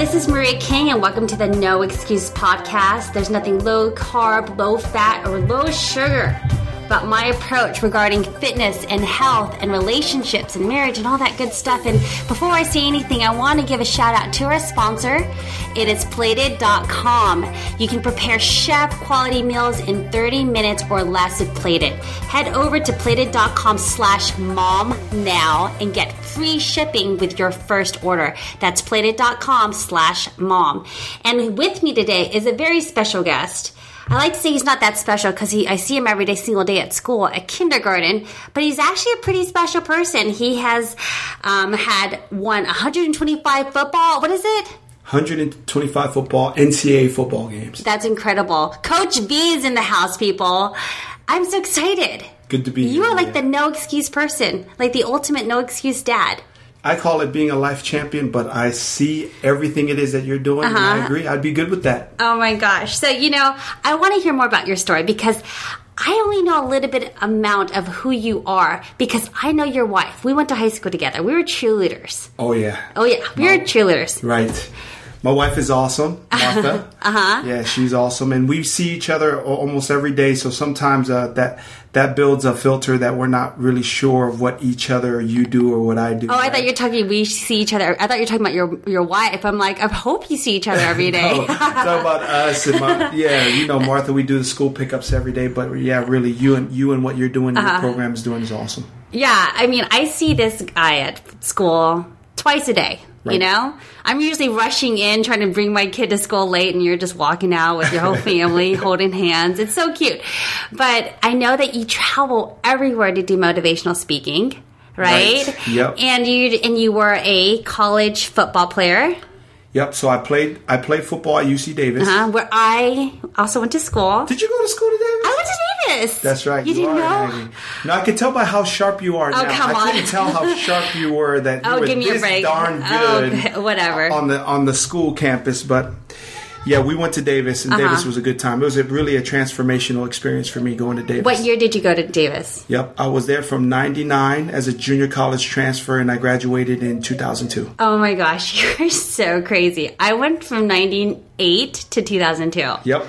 this is Maria Kang, and welcome to the No Excuse Podcast. There's nothing low carb, low fat, or low sugar about my approach regarding fitness and health and relationships and marriage and all that good stuff. And before I say anything, I want to give a shout out to our sponsor. It is plated.com. You can prepare chef quality meals in 30 minutes or less with Plated. Head over to plated.com slash mom now and get free shipping with your first order. That's plated.com slash mom. And with me today is a very special guest. I like to say he's not that special because I see him every day, single day at school, at kindergarten. But he's actually a pretty special person. He has um, had won 125 football. What is it? 125 football NCAA football games. That's incredible. Coach V is in the house, people. I'm so excited. Good to be You here. are like the no excuse person, like the ultimate no excuse dad. I call it being a life champion, but I see everything it is that you're doing, and I uh-huh. agree. I'd be good with that. Oh my gosh. So, you know, I want to hear more about your story because I only know a little bit amount of who you are because I know your wife. We went to high school together. We were cheerleaders. Oh yeah, Oh yeah, we were cheerleaders. right. My wife is awesome, Martha. uh-huh. Yeah, she's awesome, and we see each other almost every day. So sometimes uh, that that builds a filter that we're not really sure of what each other you do or what I do. Oh, I thought you're talking. We see each other. I thought you're talking about your your wife. I'm like, I hope you see each other every day. Oh, talk about us and my, yeah, you know, Martha. We do the school pickups every day, but yeah, really, you and you and what you're doing, Uh-huh. your program is doing is awesome. Yeah, I mean, I see this guy at school twice a day. You know, I'm usually rushing in trying to bring my kid to school late, and you're just walking out with your whole family holding hands. It's so cute. But I know that you travel everywhere to do motivational speaking, right? Right. Yep. And you and you were a college football player, Yep. So I played. I played football at UC Davis. uh, where I also went to school. Did you go to school to Davis? I went to Davis. That's right. You, didn't are, know? No, I could tell by how sharp you are. Oh, now. come I on. couldn't tell how sharp you were. That you Oh, were give me a this break. darn Oh, good. okay, whatever. On the on the school campus, but yeah, we went to Davis, Uh-huh. and Davis was a good time. It was a, really a transformational experience for me going to Davis. What year did you go to Davis? Yep, I was there from '99 as a junior college transfer, and I graduated in 2002. Oh my gosh, you're so crazy. I went from 98 to 2002. Yep.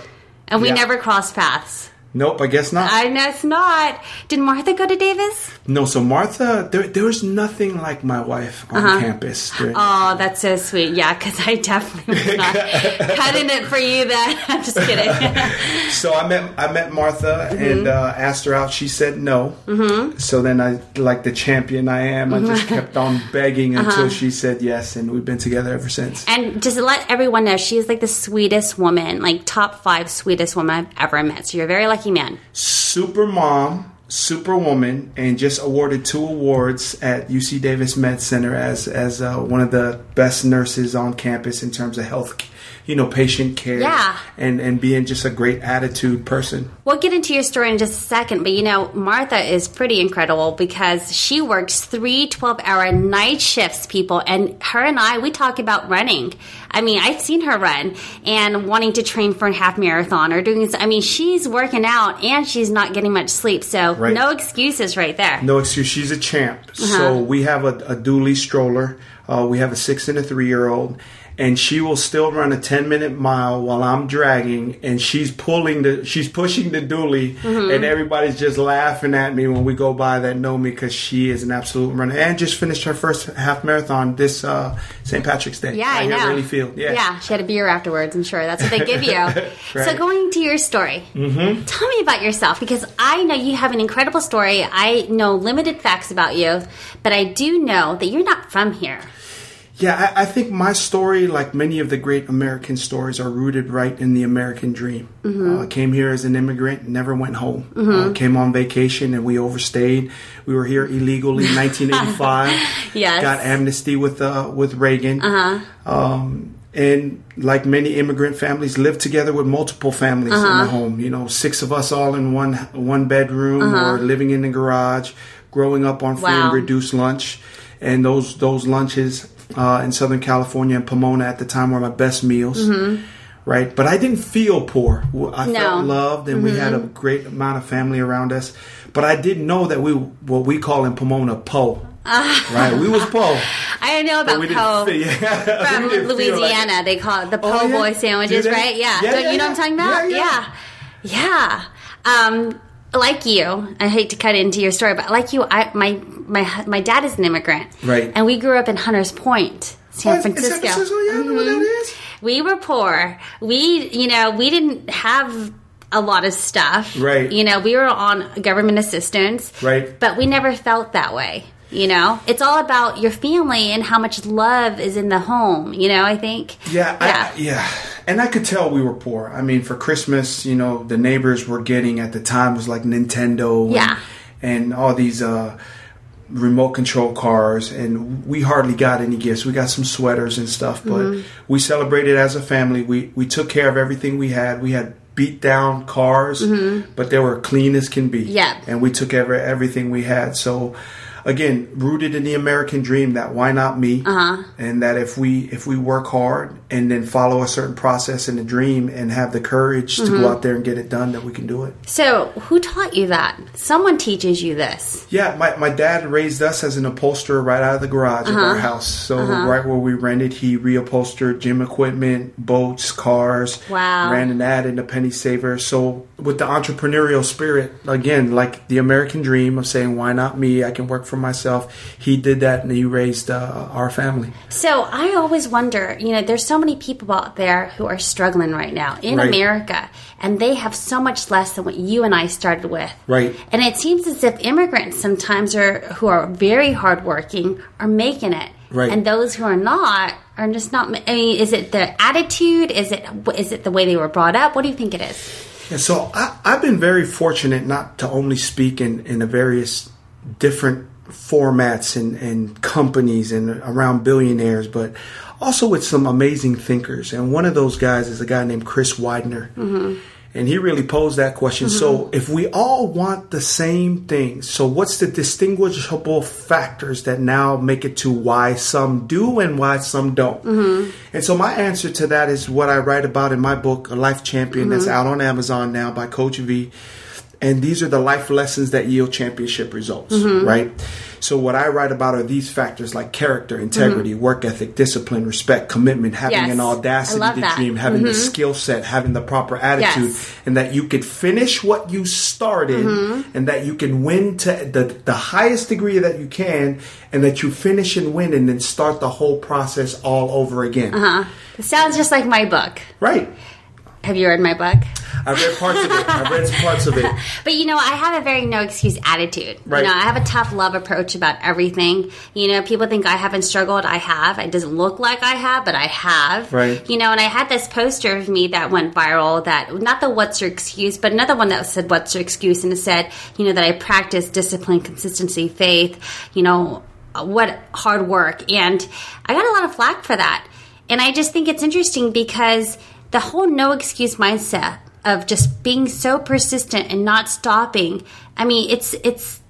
And we never crossed paths. Nope, I guess not. I guess not. Did Martha go to Davis? no, so Martha, there, there was nothing like my wife on campus. There- Oh, that's so sweet. Yeah, because I definitely was not cutting it for you then. I'm just kidding. So I met I met Martha Mm-hmm. and uh, asked her out. She said no. Mm-hmm. So then I, like the champion I am, I Mm-hmm. just kept on begging Uh-huh. until she said yes, and we've been together ever since. and just to let everyone know, she is like the sweetest woman, like top five sweetest woman I've ever met. So you're very lucky man. Super mom, super woman, and just awarded two awards at UC Davis Med Center as as uh, one of the best nurses on campus in terms of health, you know, patient care. Yeah. and and being just a great attitude person. We'll get into your story in just a second, but you know, Martha is pretty incredible because she works three 12 hour night shifts, people, and her and I, we talk about running. I mean, I've seen her run and wanting to train for a half marathon or doing, I mean, she's working out and she's not getting much sleep. So, Right. no excuses right there. No excuse. She's a champ. Uh-huh. So we have a, a dually stroller. Uh, we have a six and a three year old, and she will still run a ten minute mile while I'm dragging, and she's pulling the she's pushing the dually, Mm-hmm. and everybody's just laughing at me when we go by that know me because she is an absolute runner and just finished her first half marathon this uh, St. Patrick's Day. Yeah, I right know. Wrigley Field. Yeah. Yeah, she had a beer afterwards. I'm sure that's what they give you. So, going to your story, mm-hmm. tell me about yourself because I know you have an incredible story. I know limited facts about you, but I do know that you're not from here. Yeah, I, I think my story, like many of the great American stories, are rooted right in the American dream. Uh, came here as an immigrant, never went home. Uh, came on vacation and we overstayed. We were here illegally in 1985. Yes. Got amnesty with uh, with Reagan. Uh-huh. Um, and like many immigrant families, lived together with multiple families in the home. You know, six of us all in one one bedroom or living in the garage. Growing up on free Wow. and reduced lunch, and those those lunches uh, in Southern California and Pomona at the time were my best meals. Right, but I didn't feel poor. I No. felt loved, and we had a great amount of family around us. But I didn't know that we what we call in Pomona po. right? We was po. I don't know about po. feel- yeah, From we like- Louisiana, they call it the po' Oh, yeah? boy sandwiches, right? Yeah. Yeah, Don't yeah, you know what I'm talking about? yeah. Yeah. Yeah. Um, like you, I hate to cut into your story, but like you, I my my my dad is an immigrant, Right. And we grew up in Hunters Point, San Oh, in San Francisco. Francisco, yeah, I know where that Mhm. We were poor. We, you know, we didn't have a lot of stuff, Right. You know, we were on government assistance, Right. But we never felt that way. You know, it's all about your family and how much love is in the home. You know, I think. Yeah, yeah. I, yeah. And I could tell we were poor. I mean, for Christmas, you know, the neighbors were getting at the time was like Nintendo, and, Yeah. and all these uh, remote control cars, and we hardly got any gifts. We got some sweaters and stuff, but Mm-hmm. we celebrated as a family. We we took care of everything we had. We had beat down cars, but they were clean as can be. Mm-hmm. Yeah. and we took every everything we had. So. Again, rooted in the American dream that why not me, Uh-huh. and that if we if we work hard and then follow a certain process in the dream and have the courage to Mm-hmm. go out there and get it done, that we can do it. So, who taught you that? Someone teaches you this. Yeah, my, my dad raised us as an upholsterer right out of the garage of Uh-huh. our house. So right where we rented, he reupholstered gym equipment, boats, cars. Wow. Ran an ad in the Penny Saver. So with the entrepreneurial spirit, again, like the American dream of saying, "Why not me? I can work for myself." He did that, and he raised uh, our family. So I always wonder, you know, there's so many people out there who are struggling right now in Right. America, and they have so much less than what you and I started with. Right. And it seems as if immigrants sometimes are who are very hardworking are making it. Right. And those who are not are just not. I mean, is it the attitude? Is it is it the way they were brought up? What do you think it is? And so I, I've been very fortunate not to only speak in, in the various different formats and, and companies and around billionaires, but also with some amazing thinkers. And one of those guys is a guy named Chris Widener. Mm-hmm. And he really posed that question. So mm-hmm. if we all want the same things, so what's the distinguishable factors that now make it to why some do and why some don't? Mm-hmm. And so my answer to that is what I write about in my book, A Life Champion, that's out on Amazon now by Coach V. And these are the life lessons that yield championship results, right? So what I write about are these factors like character, integrity, work ethic, discipline, respect, commitment, having Yes. an audacity to that. dream, having the skill set, having the proper attitude, Yes. and that you could finish what you started, Mm-hmm. and that you can win to the the highest degree that you can, and that you finish and win, and then start the whole process all over again. Uh-huh. It sounds just like my book. Right. Have you read my book? I've read parts of it. I've read parts of it. But you know, I have a very no excuse attitude. Right. You know, I have a tough love approach about everything. You know, people think I haven't struggled. I have. It doesn't look like I have, but I have. Right. You know, and I had this poster of me that went viral that not the what's your excuse, but another one that said what's your excuse and it said, you know, that I practice discipline, consistency, faith, you know, what hard work. And I got a lot of flack for that. And I just think it's interesting because the whole no excuse mindset of just being so persistent and not stopping. I mean, it's it's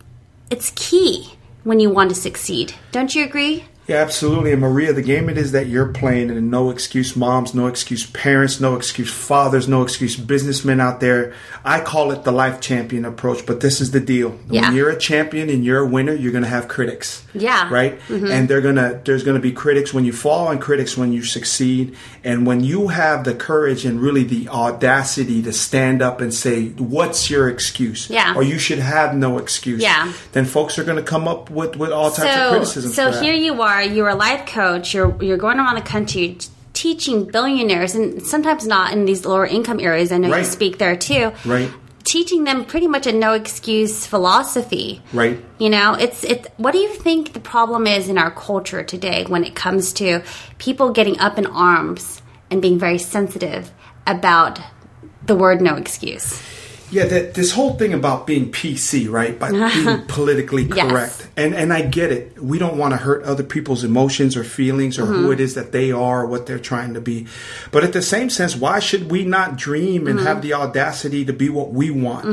it's key when you want to succeed. Don't you agree? Yeah, absolutely. And Maria, the game it is that you're playing, and no excuse moms, no excuse parents, no excuse fathers, no excuse businessmen out there. I call it the life champion approach, but this is the deal. Yeah. When you're a champion and you're a winner, you're going to have critics. Yeah. Right? Mm-hmm. And they're going to there's going to be critics when you fall and critics when you succeed. And when you have the courage and really the audacity to stand up and say, "What's your excuse?" Yeah. Or you should have no excuse. Yeah. Then folks are going to come up with with all types of criticism. So here you are. You're a life coach. You're you're going around the country teaching billionaires, and sometimes not in these lower income areas. I know you speak there too. Right. Teaching them pretty much a no excuse philosophy. Right. You know, it's it. What do you think the problem is in our culture today when it comes to people getting up in arms and being very sensitive about the word no excuse? Yeah, that this whole thing about being PC, right? By being politically Yes. correct. And and I get it. We don't want to hurt other people's emotions or feelings or Mm-hmm. who it is that they are or what they're trying to be. But at the same sense, why should we not dream and Mm-hmm. have the audacity to be what we want?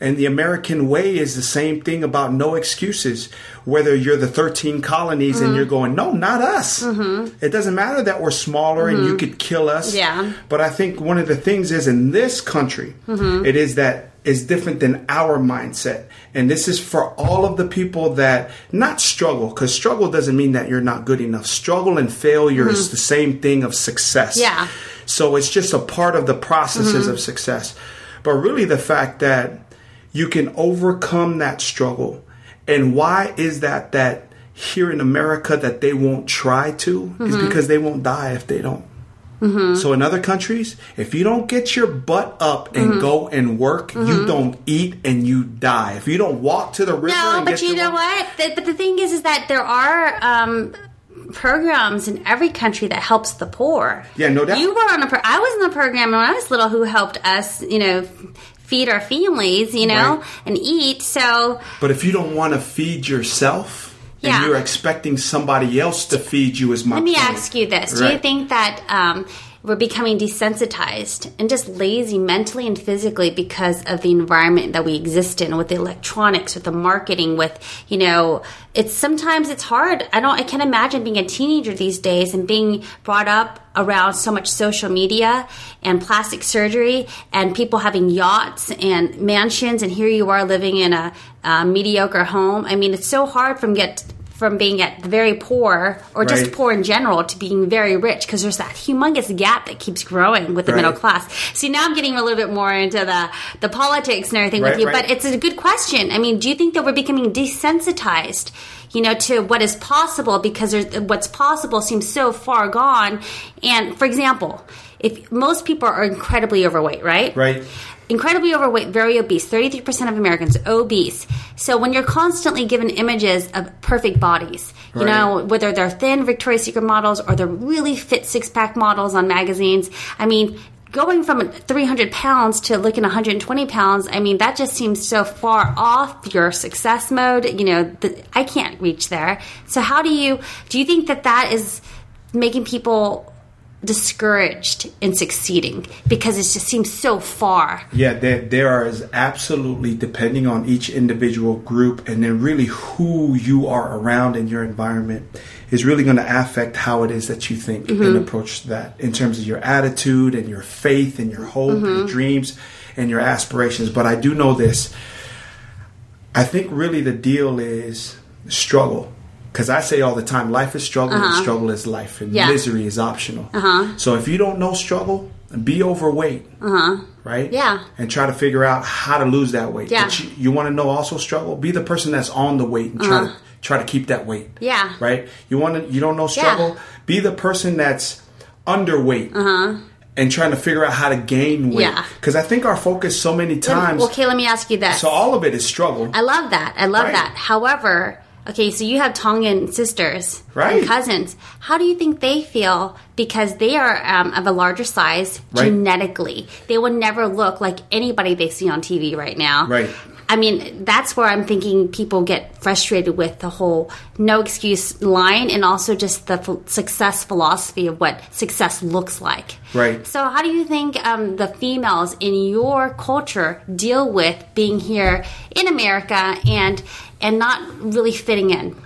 And the American way is the same thing about no excuses. Whether you're the 13 colonies Mm-hmm. and you're going, no, not us. It doesn't matter that we're smaller and you could kill us. Mm-hmm. Yeah. But I think one of the things is in this country, Mm-hmm. it is that is different than our mindset. And this is for all of the people that not struggle, because struggle doesn't mean that you're not good enough. Struggle and failure is the same thing of success. Yeah. So it's just a part of the processes of success. But really, the fact that you can overcome that struggle. And why is that that here in America that they won't try to is mm-hmm. because they won't die if they don't. Mm-hmm. So in other countries, if you don't get your butt up and mm-hmm. go and work, you don't eat and you die. If you don't walk to the river, No, but you know what? The, but the thing is, is that there are um, programs in every country that helps the poor. Yeah, no doubt. You were on a. Pro- I was in a program when I was little who helped us, you know, feed our families, you know, Right. and eat. So But if you don't want to feed yourself, Yeah. and you're expecting somebody else to feed you, as much. let me ask you this: Do you think that? Um, we're becoming desensitized and just lazy mentally and physically because of the environment that we exist in with the electronics with the marketing with you know it's sometimes it's hard. I don't i can't imagine being a teenager these days and being brought up around so much social media and plastic surgery and people having yachts and mansions and here you are living in a, uh mediocre home. I mean it's so hard from get from being at very poor or just Right. poor in general to being very rich because there's that humongous gap that keeps growing with the Right. middle class. See, now I'm getting a little bit more into the the politics and everything with you, right. but it's a good question. I mean, do you think that we're becoming desensitized? You know, to what is possible because what's possible seems so far gone. And for example, if most people are incredibly overweight, right? Right. Incredibly overweight, very obese. 33% of Americans obese. So when you're constantly given images of perfect bodies, you Right. know, whether they're thin Victoria's Secret models or they're really fit six pack models on magazines, I mean, going from 300 pounds to looking 120 pounds, I mean, that just seems so far off your success mode. You know, the, I can't reach there. So how do you, do you think that that is making people discouraged in succeeding because it just seems so far Yeah, there, there is absolutely, depending on each individual group and then really who you are around in your environment, is really going to affect how it is that you think and mm-hmm. approach that in terms of your attitude and your faith and your hope, your mm-hmm. dreams and your aspirations. But I do know this. I think really the deal is struggle. Because I say all the time, life is struggle and struggle is life, and Yeah. misery is optional. So if you don't know struggle, be overweight, right? Yeah. And try to figure out how to lose that weight. Yeah. But you, you want to know also struggle? Be the person that's on the weight and try to try to keep that weight. Uh-huh. Yeah. Right? You want to you don't know struggle? Be the person that's underweight. And trying to figure out how to gain weight. Uh-huh. Yeah. Because I think our focus so many times. Okay, let me ask you this. So all of it is struggle. I love that. I love Right. that. However, okay, so you have Tongan sisters Right. and cousins. How do you think they feel because they are um, of a larger size Right. genetically? They will never look like anybody they see on TV right now. Right. I mean, that's where I'm thinking people get frustrated with the whole no excuse line and also just the ph- success philosophy of what success looks like. Right. So, how do you think um, the females in your culture deal with being here in America and and not really fitting in?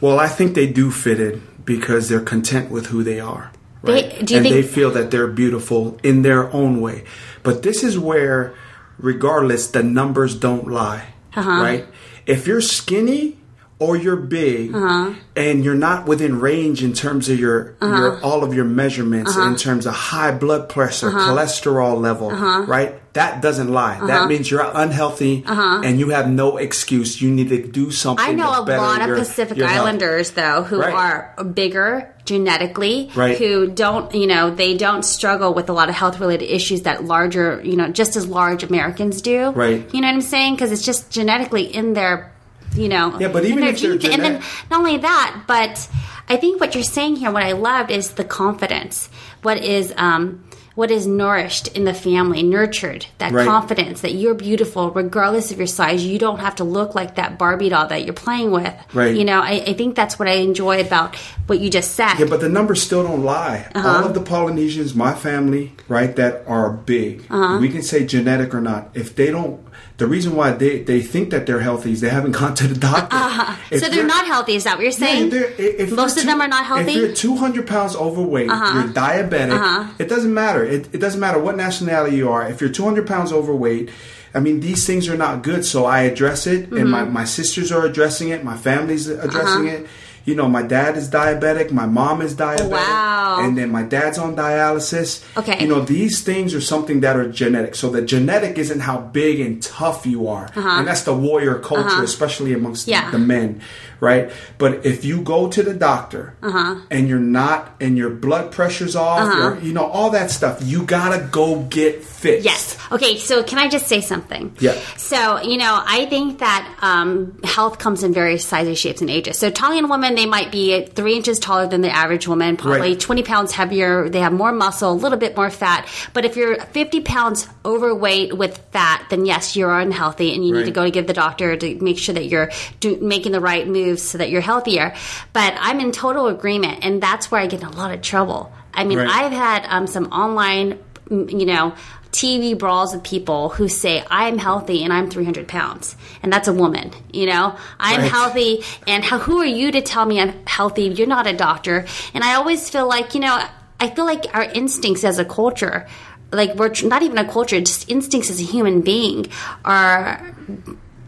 Well, I think they do fit in because they're content with who they are. They- Right? do you and think- they feel that they're beautiful in their own way. But this is where, regardless, the numbers don't lie. Uh-huh. Right? If you're skinny or you're big Uh-huh. and you're not within range in terms of your, your all of your measurements Uh-huh. in terms of high blood pressure, cholesterol level, right? That doesn't lie. Uh-huh. That means you're unhealthy and you have no excuse. You need to do something. I know a lot of your- Pacific your. Islanders though who Right. are bigger genetically Right. who don't you know they don't struggle with a lot of health related issues that larger you know just as large Americans do Right. you know what I'm saying because it's just genetically in their you know Yeah, but even their if genes. and then not only that but I think what you're saying here what I loved is the confidence what is um what is nourished in the family, nurtured that Right. confidence that you're beautiful regardless of your size. You don't have to look like that Barbie doll that you're playing with. Right. You know, I, I think that's what I enjoy about what you just said. Yeah, but the numbers still don't lie. Uh-huh. All of the Polynesians, my family, right, that are big, Uh-huh. we can say genetic or not. If they don't, the reason why they, they think that they're healthy is they haven't gone to the doctor. Uh-huh. If so they're not healthy. Is that what you're saying? they're- if Most of them are not If healthy? you're 200 pounds overweight, uh-huh. you're diabetic, uh-huh. it doesn't matter. It, it doesn't matter what nationality you are. If you're 200 pounds overweight, I mean, these things are not good. So I address it, and my, Mm-hmm. my sisters are addressing it, my family's addressing it. You know, my dad is diabetic, my mom is diabetic, Wow. and then my dad's on dialysis. Okay. You know, these things are something that are genetic. So the genetic isn't how big and tough you are. And that's the warrior culture, especially amongst the- Uh-huh. Yeah. the men, right? But if you go to the doctor Uh-huh. and you're not, and your blood pressure's off, your, you know, all that stuff, you gotta go get fixed. Yes. Okay, so can I just say something? Yeah. So, you know, I think that um, health comes in various sizes, shapes, and ages. So, Italian women, they might be three inches taller than the average woman, probably Right. 20 pounds heavier. They have more muscle, a little bit more fat. But if you're 50 pounds overweight with fat, then yes, you're unhealthy and you need to go to give the doctor to make sure that you're do, making the right moves so that you're healthier. But I'm in total agreement, and that's where I get in a lot of trouble. I mean, Right. I've had um, some online, you know, TV brawls with people who say, I'm healthy and I'm 300 pounds. And that's a woman, you know? I'm Right. healthy and how, who are you to tell me I'm healthy? You're not a doctor. And I always feel like, you know, I feel like our instincts as a culture, like we're tr- not even a culture, just instincts as a human being are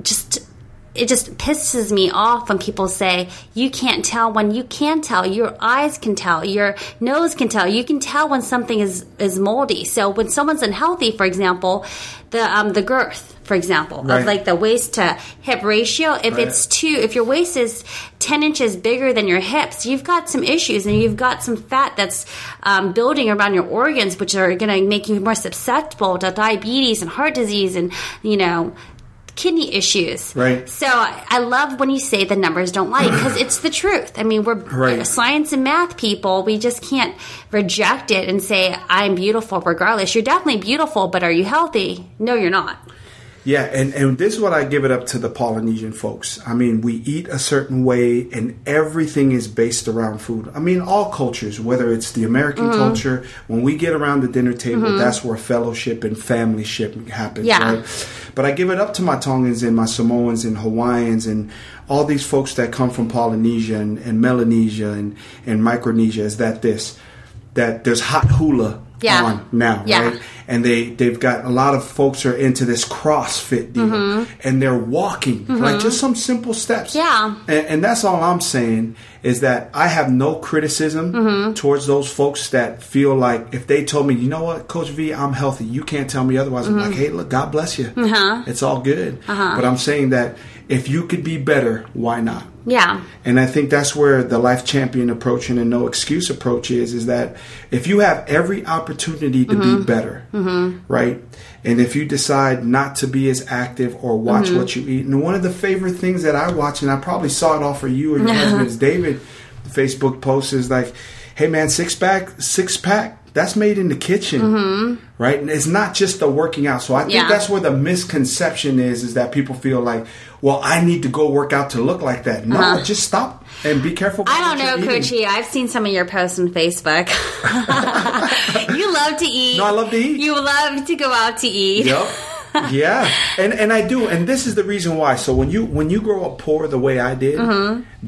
just it just pisses me off when people say you can't tell when you can tell your eyes can tell your nose can tell you can tell when something is is moldy so when someone's unhealthy for example the um the girth for example Right. of like the waist to hip ratio if Right. it's two if your waist is 10 inches bigger than your hips you've got some issues and you've got some fat that's um, building around your organs which are going to make you more susceptible to diabetes and heart disease and you know kidney issues. Right. So I love when you say the numbers don't lie because it's the truth. I mean, we're Right. science and math people. We just can't reject it and say I'm beautiful regardless. You're definitely beautiful, but are you healthy? No, you're not. Yeah, and, and this is what I give it up to the Polynesian folks. I mean, we eat a certain way, and everything is based around food. I mean, all cultures, whether it's the American Mm-hmm. culture, when we get around the dinner table, that's where fellowship and familyship happens, Yeah. right? But I give it up to my Tongans and my Samoans and Hawaiians and all these folks that come from Polynesia and, and Melanesia and, and Micronesia is that this, that there's hot hula Yeah. on now, Yeah. right? And they they've got a lot of folks are into this CrossFit deal, Mm-hmm. and they're walking like just some simple steps. Yeah. and, and that's all I'm saying is that I have no criticism Mm-hmm. towards those folks that feel like if they told me, you know what, Coach V, I'm healthy, you can't tell me otherwise. I'm Mm-hmm. like, hey, look, God bless you. It's all good. Uh-huh. But I'm saying that if you could be better, why not? Yeah. And I think that's where the life champion approach and the no excuse approach is, is that if you have every opportunity to be better, Mm-hmm. right? And if you decide not to be as active or watch mm-hmm. what you eat, and one of the favorite things that I watch, and I probably saw it all for you or your husband's David Facebook post is like, hey man, six pack, six pack, that's made in the kitchen, mm-hmm. right? And it's not just the working out. So I think Yeah. that's where the misconception is, is that people feel like, well, I need to go work out to look like that. No, uh-huh. just stop and be careful. Uh-huh. I don't know. Coachy. I've seen some of your posts on Facebook. you love to eat. No, I love to eat. You love to go out to eat. Yep. yeah, and and I do, and this is the reason why. So when you when you grow up poor the way I did,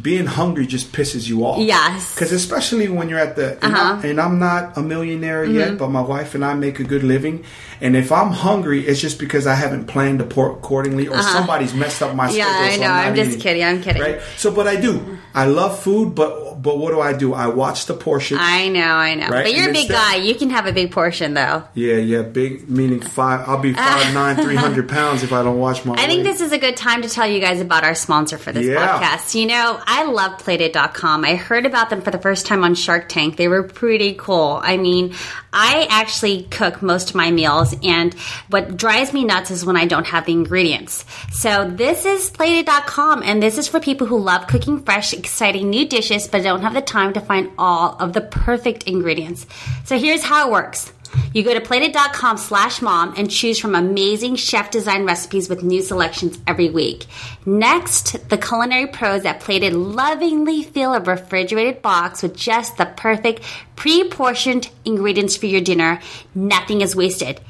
being hungry just pisses you off. Mm-hmm. Yes. because especially when you're at the and, Uh-huh. I, and I'm not a millionaire Mm-hmm. yet, but my wife and I make a good living. And if I'm hungry, it's just because I haven't planned accordingly, or somebody's messed up my Uh-huh. Yeah, schedule. I so know. I'm, I'm just eating. kidding. I'm kidding. Right. So, but I do. I love food, but but what do I do? I watch the portion. I know, I know. Right, But you're a big guy. You can have a big portion, though. yeah, yeah, big meaning five. I'll be five nine, three hundred pounds if I don't watch my. I think this is a good time to tell you guys about our sponsor for this Yeah. podcast. You know, I love Plated.com. I heard about them for the first time on Shark Tank. They were pretty cool. I mean, I actually cook most of my meals, and what drives me nuts is when I don't have the ingredients. So this is Plated.com, and this is for people who love cooking fresh, exciting new dishes, but don't have the time to find all of the perfect ingredients. So here's how it works. You go to plated.com slash mom and choose from amazing chef design recipes with new selections every week. Next, the culinary pros at Plated lovingly fill a refrigerated box with just the perfect pre portioned ingredients for your dinner. Nothing is wasted.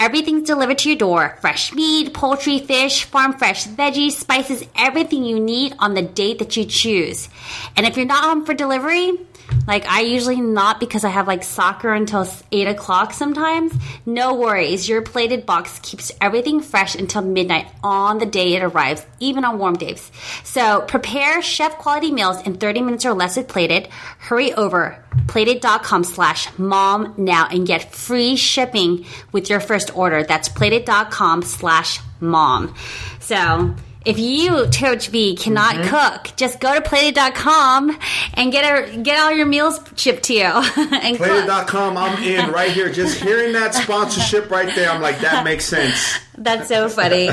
Everything's delivered to your door fresh meat, poultry, fish, farm fresh veggies, spices, everything you need on the date that you choose. And if you're not home for delivery, like I usually not because I have like soccer until eight o'clock sometimes. No worries. Your plated box keeps everything fresh until midnight on the day it arrives, even on warm days. So prepare chef quality meals in 30 minutes or less with plated. Hurry over plated.com slash mom now and get free shipping with your first order. That's plated.com slash mom. So if you, Coach V, cannot Mm-hmm. cook, just go to plated.com and get a, get all your meals shipped to you. and. Plated.com, I'm in right here. Just hearing that sponsorship right there, I'm like, that makes sense. That's so funny.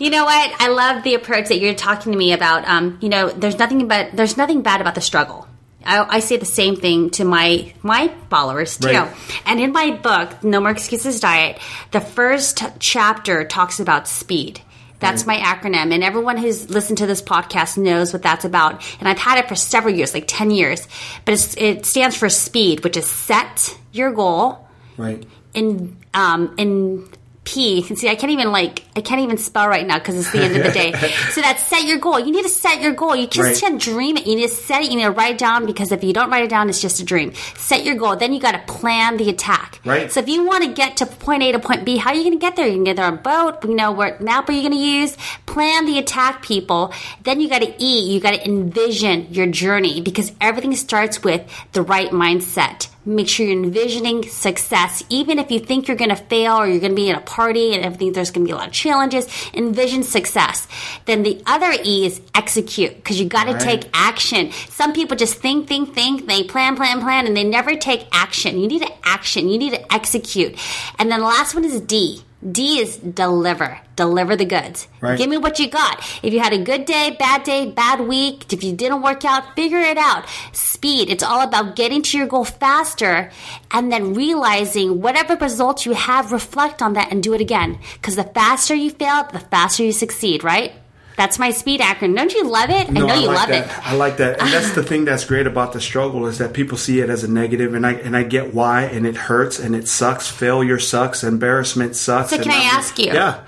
you know what? I love the approach that you're talking to me about. Um, you know, there's nothing but there's nothing bad about the struggle. I, I say the same thing to my my followers too. Right. And in my book, No More Excuses Diet, the first chapter talks about speed. That's my acronym, and everyone who's listened to this podcast knows what that's about. And I've had it for several years, like ten years. But it's, it stands for SPEED, which is set your goal, Right. in um in P. And see, I can't even like I can't even spell right now because it's the end of the day. so that's set your goal. You need to set your goal. You just Right. can't dream it. You need to set it. You need to write it down because if you don't write it down, it's just a dream. Set your goal. Then you got to plan the attack. Right. So if you want to get to point A to point B, how are you going to get there? You can get there on a boat. You know what map are you going to use? Plan the attack, people. Then you got to E. You got to envision your journey because everything starts with the right mindset. Make sure you're envisioning success, even if you think you're going to fail or you're going to be in a party and everything. There's going to be a lot of challenges. Envision success. Then the other E is execute because you got to Right. take action. Some people just think, think, think. They plan, plan, plan, and they never take action. You need to action. You need to execute. And then the last one is D. D is deliver. Deliver the goods. Right. Give me what you got. If you had a good day, bad day, bad week, if you didn't work out, figure it out. Speed. It's all about getting to your goal faster and then realizing whatever results you have, reflect on that and do it again. Because the faster you fail, the faster you succeed, right? That's my speed acronym. Don't you love it? I know you like love that. it. I like that, and that's the thing that's great about the struggle is that people see it as a negative, and I and I get why, and it hurts, and it sucks. Failure sucks. Embarrassment sucks. So can I ask you? Yeah.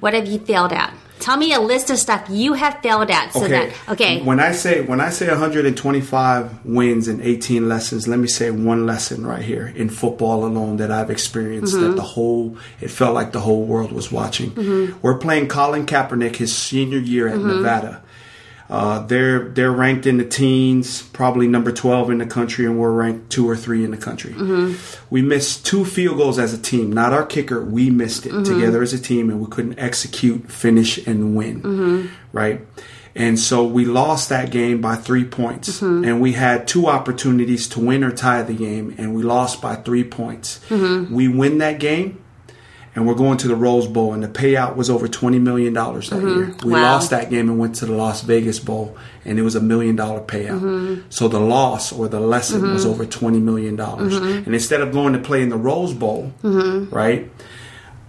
What have you failed at? Tell me a list of stuff you have failed at. So Okay. that okay. When I say when I say 125 wins and 18 lessons, let me say one lesson right here in football alone that I've experienced Mm-hmm. that the whole it felt like the whole world was watching. Mm-hmm. We're playing Colin Kaepernick his senior year at Nevada. Uh, they're they're ranked in the teens, probably number 12 in the country, and we're ranked two or three in the country. Mm-hmm. We missed two field goals as a team, not our kicker. We missed it Mm-hmm. together as a team, and we couldn't execute, finish, and win. Right. And so we lost that game by three points. And we had two opportunities to win or tie the game, and we lost by three points. We win that game, and we're going to the Rose Bowl, and the payout was over $20 million that year. Mm-hmm. We Wow. lost that game and went to the Las Vegas Bowl, and it was a million dollar payout. Mm-hmm. So the loss or the lesson was mm-hmm. over $20 million. And instead of going to play in the Rose Bowl, right?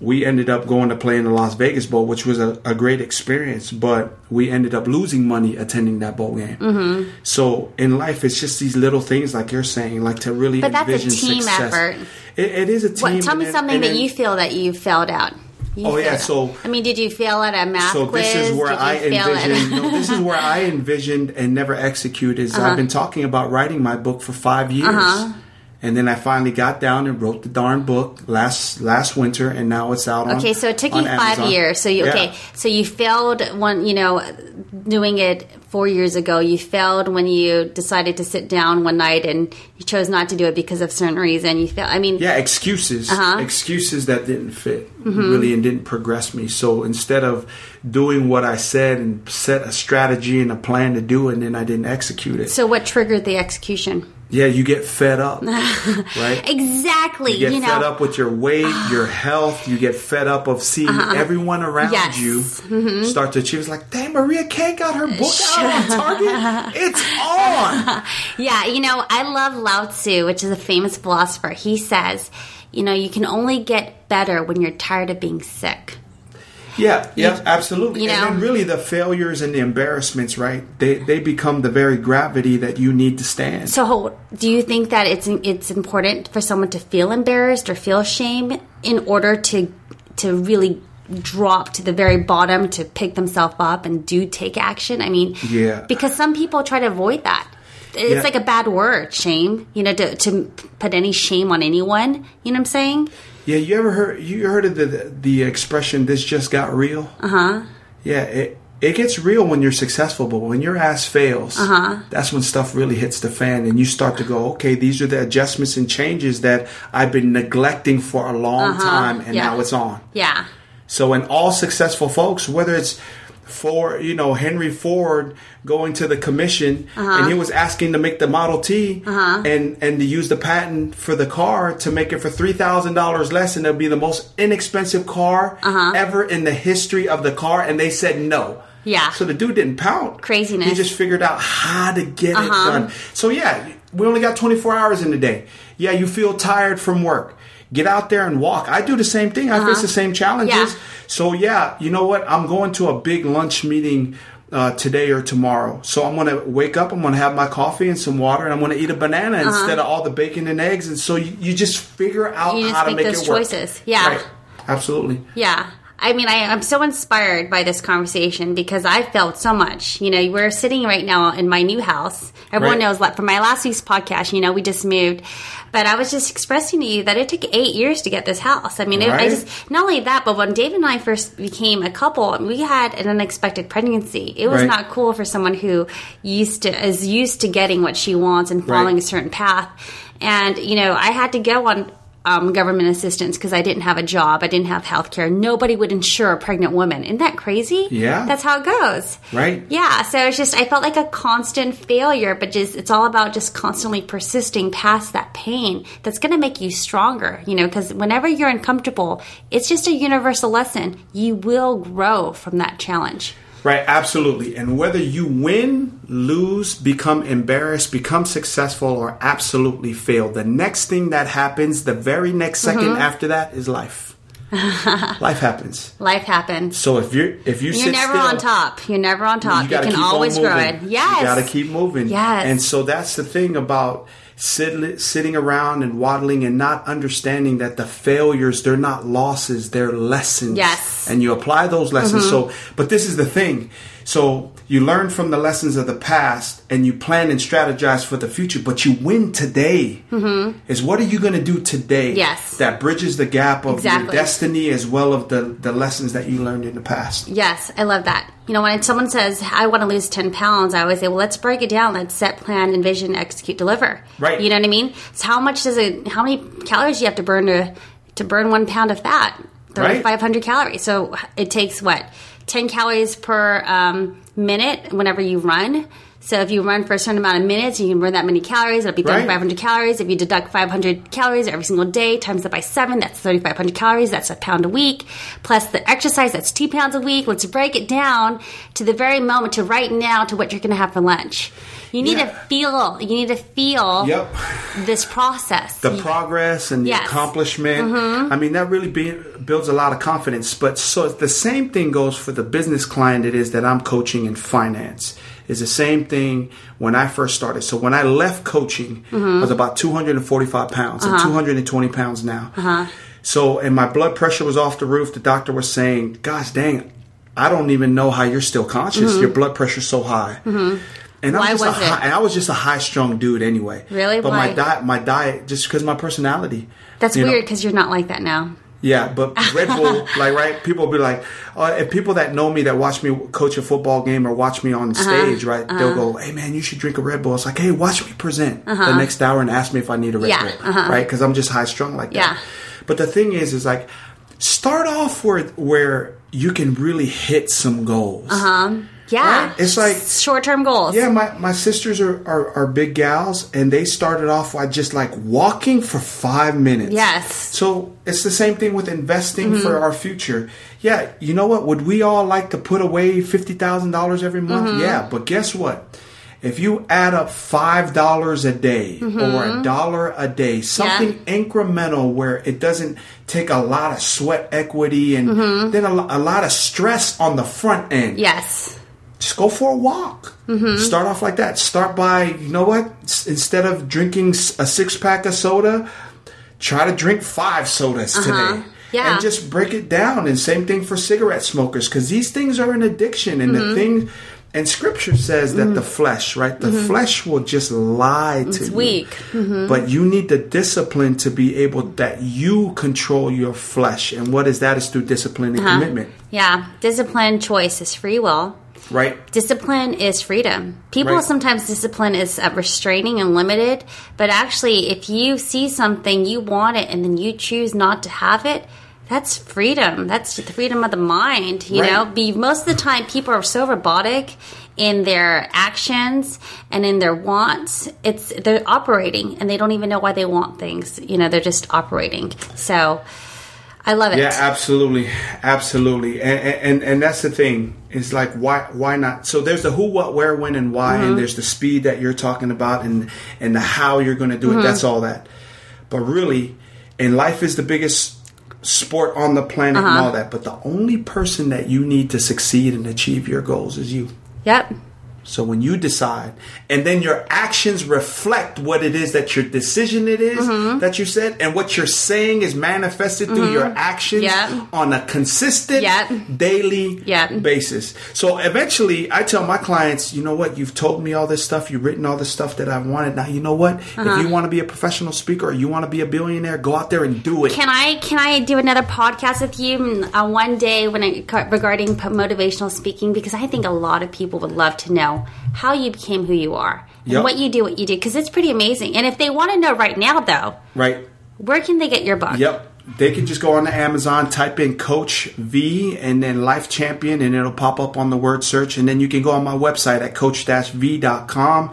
We ended up going to play in the Las Vegas Bowl, which was a, a great experience, but we ended up losing money attending that bowl game. Mm-hmm. So in life, it's just these little things, like you're saying, like to really But that's a envision team success. effort. It, it is a team. What, tell me then- something and that you feel that you failed at. You Oh, yeah, failed so- I mean, did you fail at a math So quiz? this is where Did I envisioned. no, this is where I envisioned and never executed. Is Uh-huh. I've been talking about writing my book for five years, and then I finally got down and wrote the darn book last last winter, and now it's out. on Okay, so it took you on five Amazon. years. So you Yeah. okay? So you failed one. You know, doing it four years ago. You failed when you decided to sit down one night and you chose not to do it because of certain reason. You failed. I mean, Yeah, excuses. Uh-huh. Excuses that didn't fit Mm-hmm. really and didn't progress me. So instead of doing what I said and set a strategy and a plan to do it, and then I didn't execute it. so what triggered the execution? Yeah, you get fed up, right? Exactly. You get you know, fed up with your weight, your health. You get fed up of seeing everyone around Uh-huh. Yes. Mm-hmm. you start to achieve. It's like, dang, Maria Kang got her book out on Target. It's on. Yeah, you know, I love Lao Tzu, which is a famous philosopher. He says, you know, you can only get better when you're tired of being sick. Yeah, yeah, absolutely. you know- and then really the failures and the embarrassments, right? They they become the very gravity that you need to stand. So, do you think that it's it's important for someone to feel embarrassed or feel shame in order to to really drop to the very bottom to pick themselves up and do take action? I mean, Yeah. because some people try to avoid that. It's Yeah. like a bad word, shame. You know, to, to put any shame on anyone. You know what I'm saying? Yeah, you ever heard you heard of the the expression "this just got real"? Uh huh. Yeah, it it gets real when you're successful, but when your ass fails, uh-huh. that's when stuff really hits the fan, and you start to go, okay, these are the adjustments and changes that I've been neglecting for a long time, and yeah. now it's on. Yeah. So, in all successful folks, whether it's for you know Henry Ford going to the commission and uh-huh. he was asking to make the Model T uh-huh. and and to use the patent for the car to make it for three thousand dollars less and it'll be the most inexpensive car uh-huh. ever in the history of the car and they said no. Yeah. So the dude didn't pout. Craziness. He just figured out how to get it done. So yeah, we only got 24 hours in the day. Yeah, you feel tired from work. Get out there and walk. I do the same thing. I face the same challenges. Yeah. So yeah, you know what? I'm going to a big lunch meeting uh, today or tomorrow. So I'm gonna wake up. I'm gonna have my coffee and some water, and I'm gonna eat a banana instead of all the bacon and eggs. And so you, you just figure out You how to make make those it work. choices. Yeah. Right. Absolutely. Yeah. I mean, I, I'm so inspired by this conversation because I felt so much. You know, we're sitting right now in my new house. Everyone Right. knows that from my last week's podcast, you know, we just moved. But I was just expressing to you that it took eight years to get this house. I mean, it, I just, not only that, but when David and I first became a couple, we had an unexpected pregnancy. It was Right. not cool for someone who used to, is used to getting what she wants and following Right. a certain path. And, you know, I had to go on um, government assistance because I didn't have a job. I didn't have health care. Nobody would insure a pregnant woman. Isn't that crazy? Yeah. That's how it goes. Right. Yeah. So it's just, I felt like a constant failure, but just, it's all about just constantly persisting past that pain that's going to make you stronger, you know, because whenever you're uncomfortable, it's just a universal lesson. You will grow from that challenge. Right, absolutely. And whether you win, lose, become embarrassed, become successful, or absolutely fail, the next thing that happens, the very next 2nd Mm-hmm. after that, is life. life happens. Life happens. So if you're if you You're never still, on top. You're never on top. You, gotta can always grow it. Yes. You got to keep moving. Yes. And so that's the thing about sit, sitting around and waddling and not understanding that the failures they're not losses, they're lessons. Yes. Mm-hmm. And you apply those lessons. So, but this is the thing. So you learn from the lessons of the past and you plan and strategize for the future, but you win today. Mm-hmm. Is what are you going to do today? Yes. That bridges the gap of your destiny as well of the, the lessons that you learned in the past. Yes, I love that. You know, when someone says, I want to lose 10 pounds, I always say, well, let's break it down. Let's set, plan, envision, execute, deliver. Right. You know what I mean? So how much does it, how many calories do you have to burn to, to burn one pound of fat? Right. 3,500 calories. So it takes what? 10 calories per um, minute whenever you run. So if you run for a certain amount of minutes, you can burn that many calories. It'll be Right. 3,500 calories. If you deduct 500 calories every single day, times that by seven, that's 3,500 calories. That's a pound a week. Plus the exercise, that's two pounds a week. Let's break it down to the very moment, to right now, to what you're going to have for lunch. You need Yeah. to feel. You need to feel Yep. this process. the progress and the Yes. accomplishment. Mm-hmm. I mean, that really be, builds a lot of confidence. But so the same thing goes for the business client it is that I'm coaching in finance. Is the same thing when I first started. So when I left coaching, I was about 245 pounds. I'm uh-huh. 220 pounds now. Uh-huh. So and my blood pressure was off the roof. The doctor was saying, "Gosh dang, I don't even know how you're still conscious. Mm-hmm. Your blood pressure's so high." And Why I'm just was a it? and I was just a high strung dude anyway. Really? But Why? my diet, my diet, just because my personality. That's weird because you're not like that now. Yeah, but Red Bull, like, right? People will be like, uh, if people that know me that watch me coach a football game or watch me on Uh-huh. stage, right? They'll go, "Hey, man, you should drink a Red Bull." It's like, "Hey, watch me present the next hour and ask me if I need a Red Uh-huh. Yeah, Bull," right? Because I'm just high strung like that. Yeah. But the thing is, is like, start off where where you can really hit some goals. Yeah. Right? It's like- short term goals. Yeah, my, my sisters are, are, are big gals, and they started off by just like walking for five minutes. Yes. So it's the same thing with investing for mm-hmm. our future. Yeah, you know what? Would we all like to put away fifty thousand dollars every month? Mm-hmm. Yeah, but guess what? If you add up five dollars a day or a mm-hmm. dollar a day, something incremental where it doesn't take a lot of sweat equity and then a, a lot of stress on the front end Yes. Just go for a walk. Start off like that. Start by, you know what? Instead of drinking a six pack of soda, try to drink five sodas today. Yeah. and just break it down. And same thing for cigarette smokers, because these things are an addiction, and Mm-hmm. the thing. And scripture says that the flesh, right? The flesh will just lie to Mm-hmm. It's you. weak. Mm-hmm. But you need the discipline to be able that you control your flesh. And what is that? Is through discipline and Uh-huh. commitment, Yeah. Discipline, choice is free will. Right? Discipline is freedom. People Right. sometimes discipline is uh, restraining and limited, but actually, if you see something, you want it, and then you choose not to have it, that's freedom. That's the freedom of the mind. You Right. know, be most of the time people are so robotic in their actions and in their wants. It's they're operating and they don't even know why they want things. You know, they're just operating. So. I love it. Yeah, absolutely, absolutely, and, and and that's the thing. It's like why why not? So there's the who, what, where, when, and why, Mm-hmm. and there's the speed that you're talking about, and and the how you're going to do it. Mm-hmm. That's all that. But really, and life is the biggest sport on the planet and Uh-huh. all that. But the only person that you need to succeed and achieve your goals is you. Yep. So when you decide, and then your actions reflect what it is that your decision it is Mm-hmm. that you said, and what you're saying is manifested through your actions Yeah. on a consistent Yeah. daily Yeah. basis. So eventually, I tell my clients, you know what? You've told me all this stuff. You've written all this stuff that I wanted. Now you know what? Uh-huh. If you want to be a professional speaker or you want to be a billionaire, go out there and do it. Can I can I do another podcast with you uh, one day when I regarding motivational speaking because I think a lot of people would love to know how you became who you are and Yep. what you do what you do because it's pretty amazing. And if they want to know right now though, right? where can they get your book? Yep. They can just go on to Amazon, type in Coach V and then Life Champion, and it'll pop up on the word search. And then you can go on my website at coach-v.com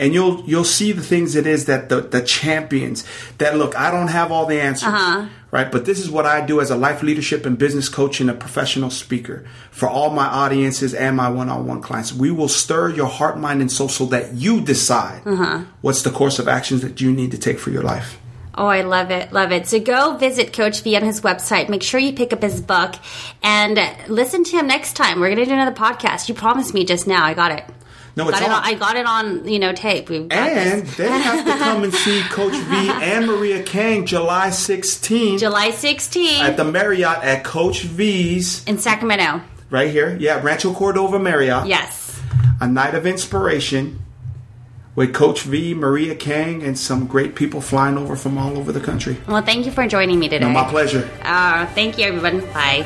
and you'll you'll see the things it is that the, the champions that look, I don't have all the answers. Uh-huh. Right, but this is what I do as a life leadership and business coach and a professional speaker for all my audiences and my one-on-one clients. We will stir your heart, mind, and soul so that you decide uh-huh. what's the course of actions that you need to take for your life. Oh, I love it. Love it. So go visit Coach V on his website. Make sure you pick up his book and listen to him next time. We're going to do another podcast. You promised me just now. I got it. No, it's Got it all- on, I got it on, you know, tape. We've got And this. they have to come and see Coach V and Maria Kang July 16th July 16th at the Marriott at Coach V's in Sacramento. right here. Yeah, Rancho Cordova Marriott. Yes. A night of inspiration with Coach V, Maria Kang, and some great people flying over from all over the country. Well, thank you for joining me today. No, my pleasure. Uh, thank you, everyone. Bye.